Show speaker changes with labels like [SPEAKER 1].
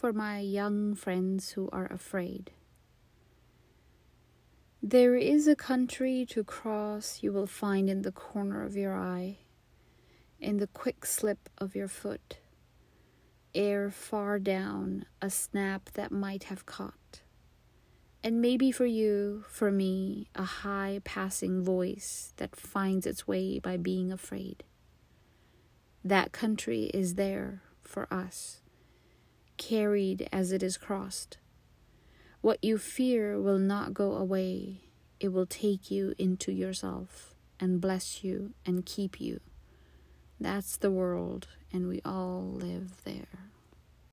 [SPEAKER 1] for my young friends who are afraid. There is a country to cross you will find in the corner of your eye, in the quick slip of your foot, air far down a snap that might have caught. And maybe for you, for me, a high passing voice that finds its way by being afraid. That country is there for us, carried as it is crossed what you fear will not go away. It will take you into yourself and bless you and keep you. That's the world, and we all live there.